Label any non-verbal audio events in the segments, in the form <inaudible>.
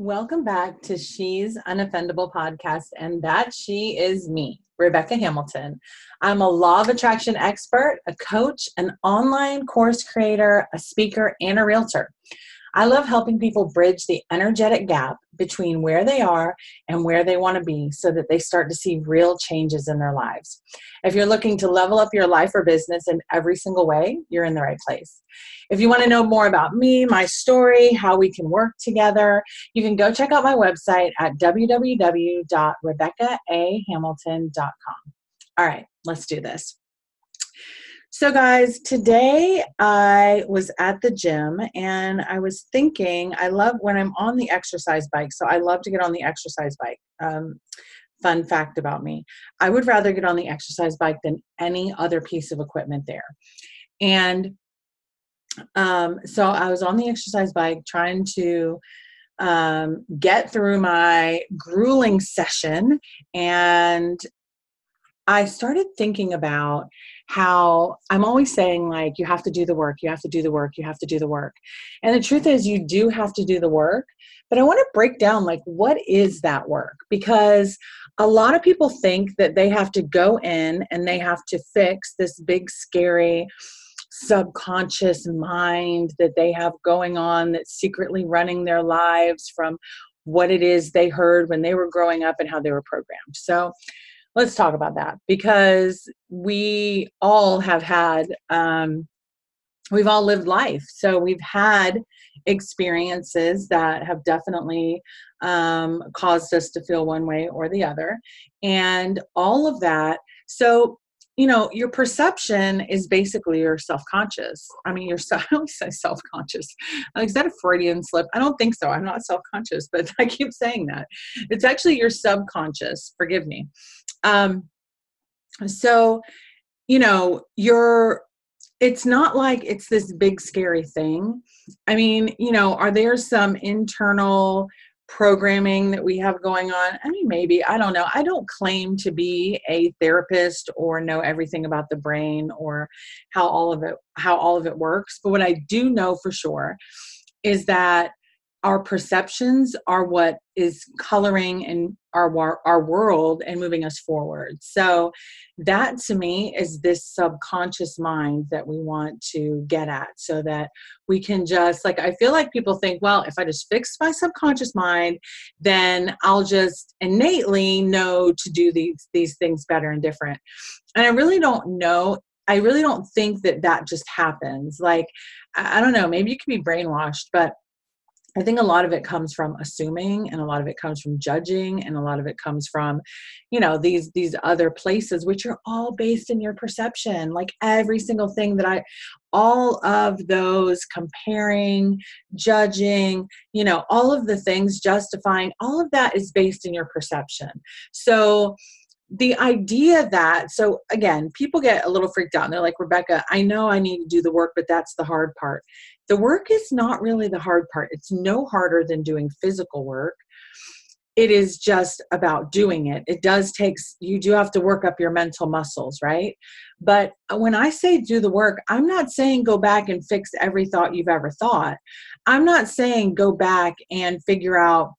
Welcome back to She's Unoffendable podcast, and that she is me, Rebecca Hamilton. I'm a law of attraction expert, a coach, an online course creator, a speaker, and a realtor. I love helping people bridge the energetic gap between where they are and where they want to be so that they start to see real changes in their lives. If you're looking to level up your life or business in every single way, you're in the right place. If you want to know more about me, my story, how we can work together, you can go check out my website at www.rebeccaahamilton.com. All right, let's do this. So, guys, today I was at the gym and I was thinking, I love when I'm on the exercise bike. So, I love to get on the exercise bike. Um, fun fact about me I would rather get on the exercise bike than any other piece of equipment there. And um, so, I was on the exercise bike trying to um, get through my grueling session and I started thinking about how I'm always saying, like, you have to do the work, you have to do the work, you have to do the work. And the truth is, you do have to do the work. But I want to break down, like, what is that work? Because a lot of people think that they have to go in and they have to fix this big, scary, subconscious mind that they have going on that's secretly running their lives from what it is they heard when they were growing up and how they were programmed. So, let's talk about that because we all have had um, we've all lived life. So we've had experiences that have definitely um, caused us to feel one way or the other and all of that so you know your perception is basically your self-conscious. I mean you're <laughs> i always say self-conscious. Like, is that a freudian slip? I don't think so. I'm not self-conscious but <laughs> i keep saying that. It's actually your subconscious forgive me um, so, you know, you're, it's not like it's this big scary thing. I mean, you know, are there some internal programming that we have going on? I mean, maybe, I don't know. I don't claim to be a therapist or know everything about the brain or how all of it how all of it works, but what I do know for sure is that our perceptions are what is coloring and our our world and moving us forward. So that to me is this subconscious mind that we want to get at so that we can just like i feel like people think well if i just fix my subconscious mind then i'll just innately know to do these these things better and different. And i really don't know i really don't think that that just happens. Like i don't know maybe you can be brainwashed but I think a lot of it comes from assuming and a lot of it comes from judging and a lot of it comes from you know these these other places which are all based in your perception. Like every single thing that I all of those comparing judging you know all of the things justifying all of that is based in your perception. So the idea that so again people get a little freaked out and they're like rebecca i know i need to do the work but that's the hard part. The work is not really the hard part. It's no harder than doing physical work. It is just about doing it. It does take you do have to work up your mental muscles right? But when i say do the work i'm not saying go back and fix every thought you've ever thought. I'm not saying go back and figure out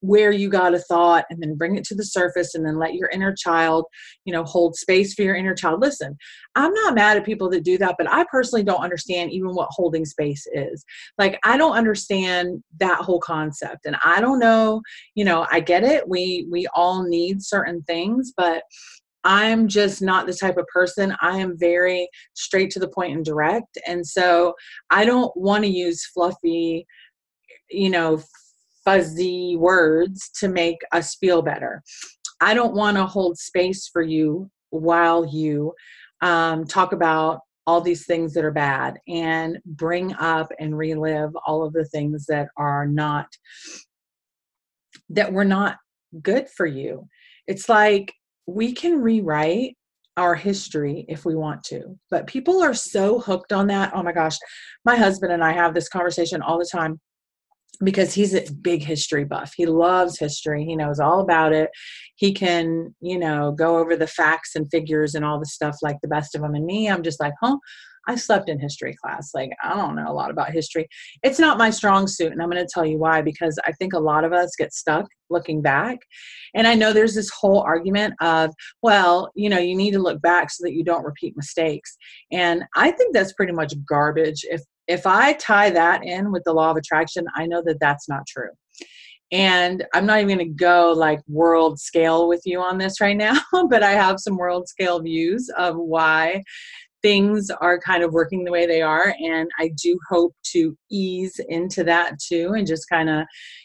where you got a thought and then bring it to the surface and then let your inner child you know hold space for your inner child listen i'm not mad at people that do that but i personally don't understand even what holding space is like i don't understand that whole concept and i don't know you know i get it we we all need certain things but I'm just not the type of person. I am very straight to the point and direct. And so I don't want to use fluffy, you know, fuzzy words to make us feel better. I don't want to hold space for you while you um, talk about all these things that are bad and bring up and relive all of the things that are not that were not good for you. It's like we can rewrite our history if we want to. But people are so hooked on that. Oh my gosh, my husband and I have this conversation all the time because he's a big history buff. He loves history. He knows all about it. He can, you know, go over the facts and figures and all the stuff like the best of them. And me, I'm just like, huh, I slept in history class. Like, I don't know a lot about history. It's not my strong suit. And I'm going to tell you why, because I think a lot of us get stuck looking back. And I know there's this whole argument of, well, you know, you need to look back so that you don't repeat mistakes. And I think that's pretty much garbage. If if I tie that in with the law of attraction, I know that that's not true. And I'm not even going to go like world scale with you on this right now, <laughs> but I have some world scale views of why things are kind of working the way they are and i do hope to ease into that too and just kind of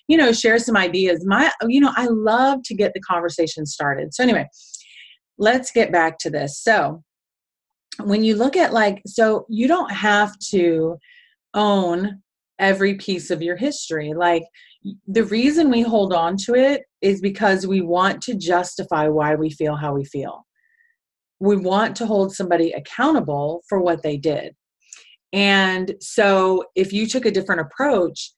you know share some ideas. My you know i love to get the conversation started. So anyway let's get back to this. So when you look at like so you don't have to own every piece of your history like the reason we hold on to it is because we want to justify why we feel how we feel we want to hold somebody accountable for what they did. And so if you took a different approach,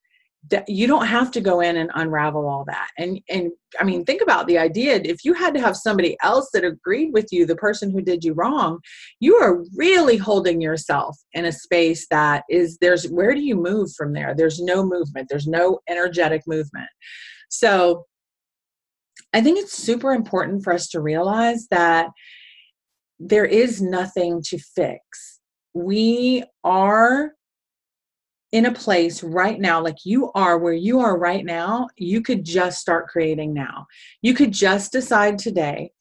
that you don't have to go in and unravel all that. And and I mean think about the idea if you had to have somebody else that agreed with you, the person who did you wrong, you are really holding yourself in a space that is there's where do you move from there? There's no movement. There's no energetic movement. So I think it's super important for us to realize that there is nothing to fix. We are in a place right now, like you are where you are right now, you could just start creating now. You could just decide today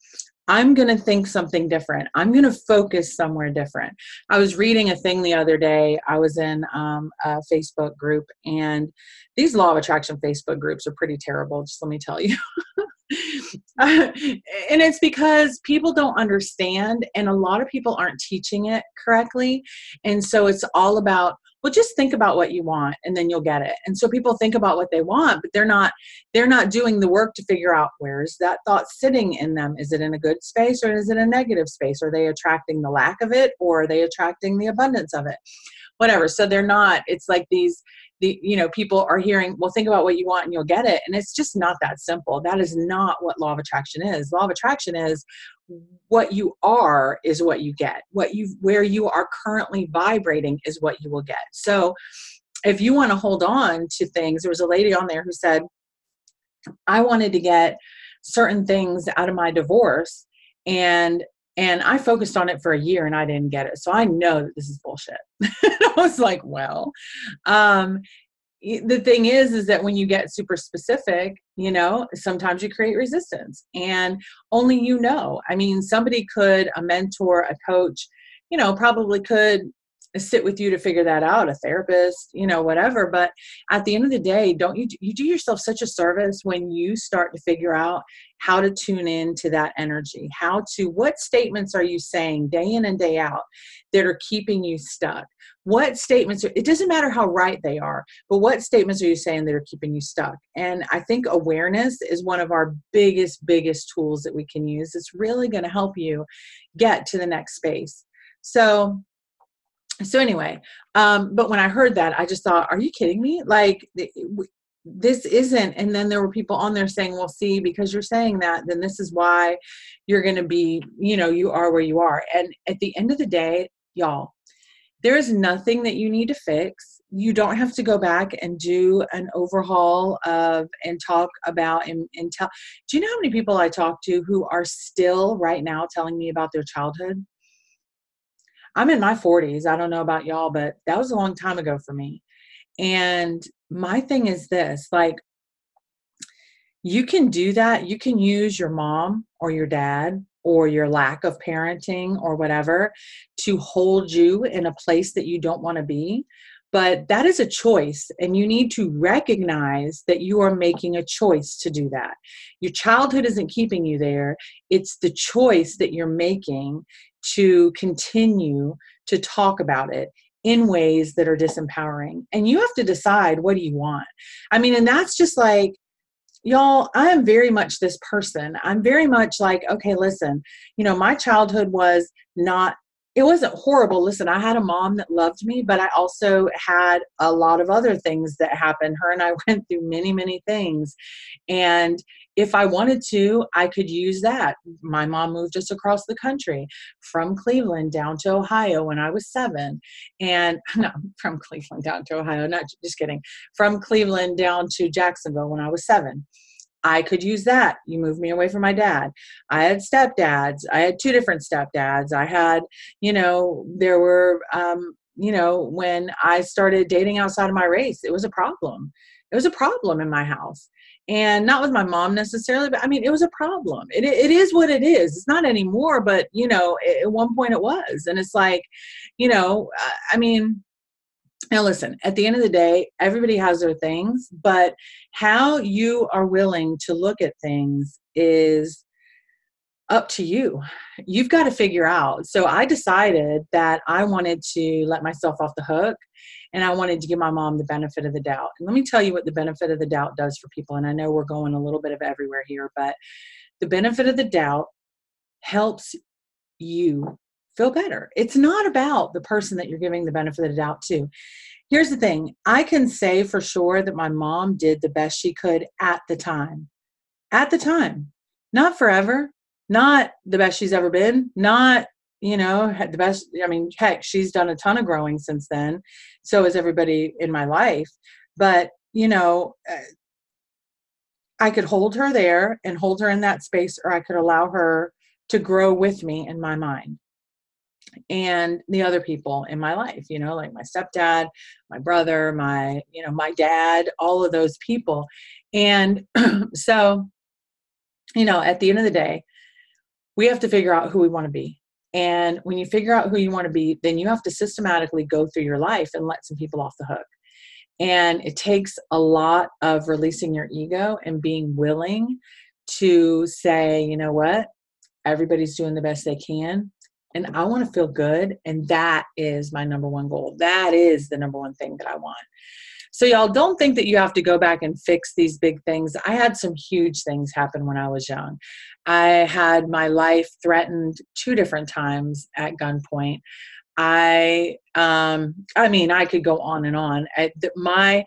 I'm going to think something different. I'm going to focus somewhere different. I was reading a thing the other day. I was in um, a Facebook group, and these law of attraction Facebook groups are pretty terrible, just let me tell you. <laughs> <laughs> and it's because people don't understand, and a lot of people aren't teaching it correctly. And so it's all about, well just think about what you want and then you'll get it. And so people think about what they want but they're not they're not doing the work to figure out where is that thought sitting in them. Is it in a good space or is it a negative space? Are they attracting the lack of it or are they attracting the abundance of it? Whatever. So they're not it's like these the you know people are hearing well think about what you want and you'll get it. And it's just not that simple. That is not what law of attraction is. Law of attraction is what you are is what you get. What you where you are currently vibrating is what you will get. So if you want to hold on to things there was a lady on there who said i wanted to get certain things out of my divorce and and I focused on it for a year and I didn't get it. So I know that this is bullshit. <laughs> I was like, well, um, the thing is is that when you get super specific you know sometimes you create resistance and only you know i mean somebody could a mentor a coach you know probably could sit with you to figure that out a therapist you know whatever. But at the end of the day don't you you do yourself such a service when you start to figure out how to tune in to that energy. How to what statements are you saying day in and day out that are keeping you stuck? What statements are, it doesn't matter how right they are but what statements are you saying that are keeping you stuck? And i think awareness is one of our biggest biggest tools that we can use. It's really going to help you get to the next space. So so anyway um but when i heard that i just thought are you kidding me? Like this isn't and then there were people on there saying well see because you're saying that then this is why you're going to be you know you are where you are. And at the end of the day y'all there is nothing that you need to fix. You don't have to go back and do an overhaul of and talk about and, and tell do you know how many people i talk to who are still right now telling me about their childhood I'm in my 40s. I don't know about y'all, but that was a long time ago for me. And my thing is this like, you can do that. You can use your mom or your dad or your lack of parenting or whatever to hold you in a place that you don't want to be. But that is a choice, and you need to recognize that you are making a choice to do that. Your childhood isn't keeping you there, it's the choice that you're making to continue to talk about it in ways that are disempowering. And you have to decide what do you want. I mean, and that's just like, y'all, I am very much this person. I'm very much like, okay, listen, you know, my childhood was not it wasn't horrible. Listen, I had a mom that loved me, but I also had a lot of other things that happened. Her and I <laughs> went through many, many things. And if I wanted to, I could use that. My mom moved us across the country from Cleveland down to Ohio when I was seven. And <laughs> no, from Cleveland down to Ohio, not just kidding, from Cleveland down to Jacksonville when I was seven. I could use that. You moved me away from my dad. I had stepdads. I had two different stepdads. I had, you know, there were, um, you know, when I started dating outside of my race, it was a problem. It was a problem in my house. And not with my mom necessarily, but I mean, it was a problem. It, it is what it is. It's not anymore, but, you know, at one point it was. And it's like, you know, I mean, now, listen, at the end of the day, everybody has their things, but how you are willing to look at things is up to you. You've got to figure out. So, I decided that I wanted to let myself off the hook and I wanted to give my mom the benefit of the doubt. And let me tell you what the benefit of the doubt does for people. And I know we're going a little bit of everywhere here, but the benefit of the doubt helps you feel better. It's not about the person that you're giving the benefit of the doubt to. Here's the thing I can say for sure that my mom did the best she could at the time. At the time. Not forever, not the best she's ever been, not, you know, the best. I mean, heck, she's done a ton of growing since then. So has everybody in my life. But, you know, uh, I could hold her there and hold her in that space, or I could allow her to grow with me in my mind and the other people in my life you know like my stepdad my brother my you know my dad all of those people. And <clears throat> so you know at the end of the day we have to figure out who we want to be. And when you figure out who you want to be then you have to systematically go through your life and let some people off the hook. And it takes a lot of releasing your ego and being willing to say you know what? Everybody's doing the best they can and I want to feel good. And that is my number one goal. That is the number one thing that I want. So, y'all don't think that you have to go back and fix these big things. I had some huge things happen when I was young. I had my life threatened two different times at gunpoint. I, um, I mean, I could go on and on. At my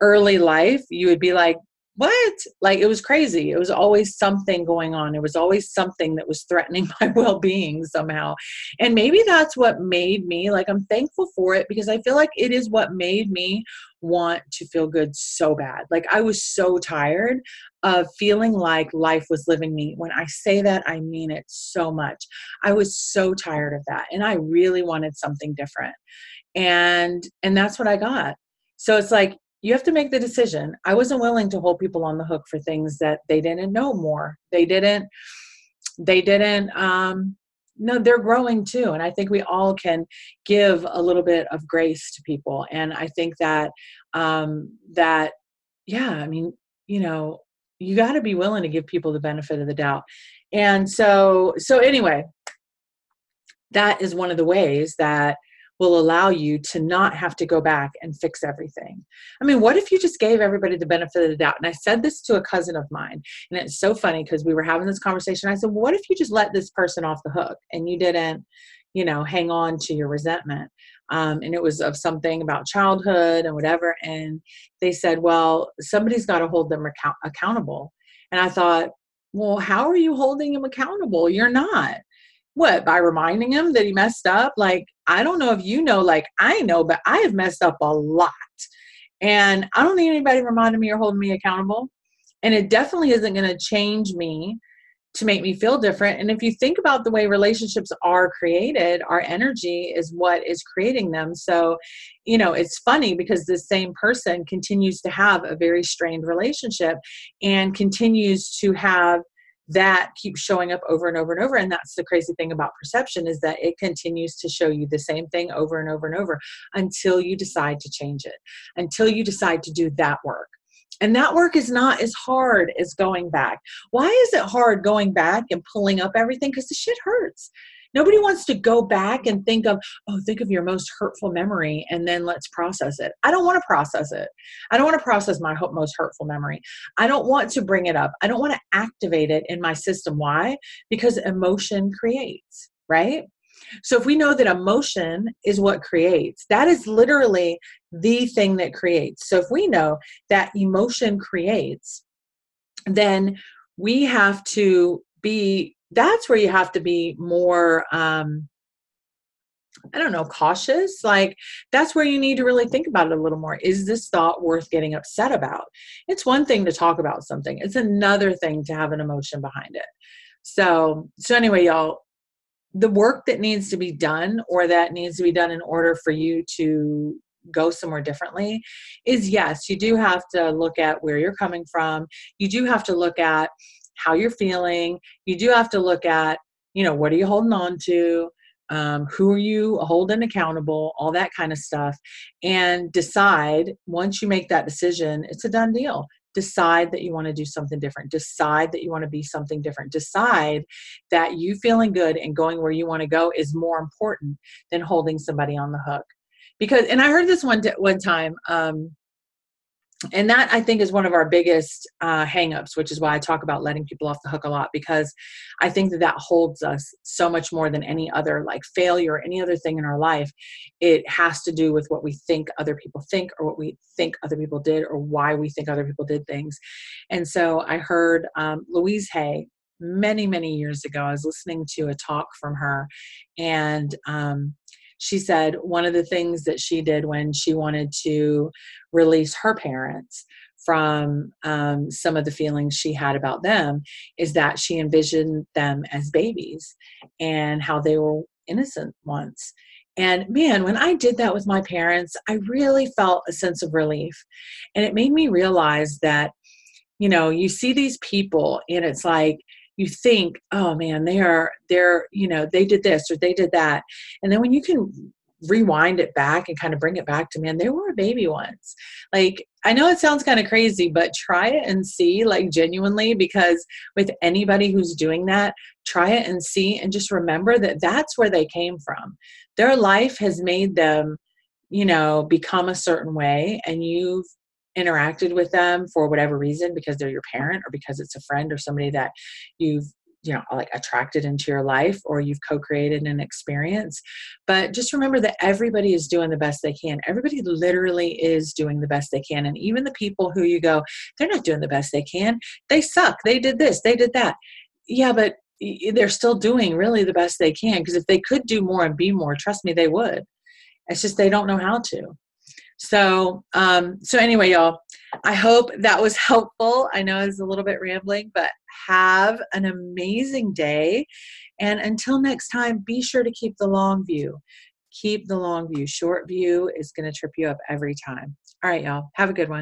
early life, you would be like, what? Like it was crazy. It was always something going on. It was always something that was threatening <laughs> my well being somehow. And maybe that's what made me like, I'm thankful for it because I feel like it is what made me want to feel good so bad. Like I was so tired of feeling like life was living me. When I say that, I mean it so much. I was so tired of that and I really wanted something different. And and that's what I got. So it's like you have to make the decision. I wasn't willing to hold people on the hook for things that they didn't know more. They didn't, they didn't, um, no, they're growing too. And I think we all can give a little bit of grace to people. And I think that, um, that, yeah, I mean, you know, you got to be willing to give people the benefit of the doubt. And so, so anyway, that is one of the ways that will allow you to not have to go back and fix everything. I mean, what if you just gave everybody the benefit of the doubt? And I said this to a cousin of mine, and it's so funny because we were having this conversation. I said, What if you just let this person off the hook and you didn't, you know, hang on to your resentment? Um, and it was of something about childhood and whatever. And they said, Well, somebody's got to hold them account- accountable. And I thought, well, how are you holding him accountable? You're not what by reminding him that he messed up like i don't know if you know like i know but i have messed up a lot. And i don't need anybody reminding me or holding me accountable. And it definitely isn't going to change me to make me feel different. And if you think about the way relationships are created our energy is what is creating them. So you know it's funny because the same person continues to have a very strained relationship and continues to have that keeps showing up over and over and over. And that's the crazy thing about perception is that it continues to show you the same thing over and over and over until you decide to change it until you decide to do that work. And that work is not as hard as going back. Why is it hard going back and pulling up everything? Because the shit hurts Nobody wants to go back and think of, oh, think of your most hurtful memory and then let's process it. I don't want to process it. I don't want to process my most hurtful memory. I don't want to bring it up. I don't want to activate it in my system. Why? Because emotion creates, right? So if we know that emotion is what creates, that is literally the thing that creates. So if we know that emotion creates, then we have to be that's where you have to be more um I don't know, cautious. Like that's where you need to really think about it a little more. Is this thought worth getting upset about? It's one thing to talk about something. It's another thing to have an emotion behind it. So, so anyway, y'all, the work that needs to be done or that needs to be done in order for you to go somewhere differently is yes, you do have to look at where you're coming from. You do have to look at how you're feeling. You do have to look at, you know, what are you holding on to? um, who are you holding accountable, all that kind of stuff, and decide once you make that decision, it's a done deal. Decide that you want to do something different. Decide that you want to be something different. Decide that you feeling good and going where you want to go is more important than holding somebody on the hook. Because, and I heard this one one time. Um, and that i think is one of our biggest uh, hangups which is why i talk about letting people off the hook a lot because i think that that holds us so much more than any other like failure or any other thing in our life. It has to do with what we think other people think or what we think other people did or why we think other people did things. And so i heard um, louise hay many many years ago i was listening to a talk from her and um, she said one of the things that she did when she wanted to release her parents from um, some of the feelings she had about them is that she envisioned them as babies and how they were innocent once. And man, when I did that with my parents, I really felt a sense of relief. And it made me realize that, you know, you see these people and it's like, you think, oh man, they are, they're, you know, they did this or they did that. And then when you can rewind it back and kind of bring it back to man they were a baby once like i know it sounds kind of crazy but try it and see like genuinely because with anybody who's doing that try it and see and just remember that that's where they came from their life has made them you know become a certain way and you've interacted with them for whatever reason because they're your parent or because it's a friend or somebody that you've you know like attracted into your life or you've co-created an experience. But just remember that everybody is doing the best they can. Everybody literally is doing the best they can. And even the people who you go they're not doing the best they can. They suck. They did this. They did that. Yeah but they're still doing really the best they can because if they could do more and be more trust me they would. It's just they don't know how to so um so anyway y'all i hope that was helpful. I know it's a little bit rambling but have an amazing day. And until next time be sure to keep the long view. Keep the long view. Short view is going to trip you up every time. All right y'all have a good one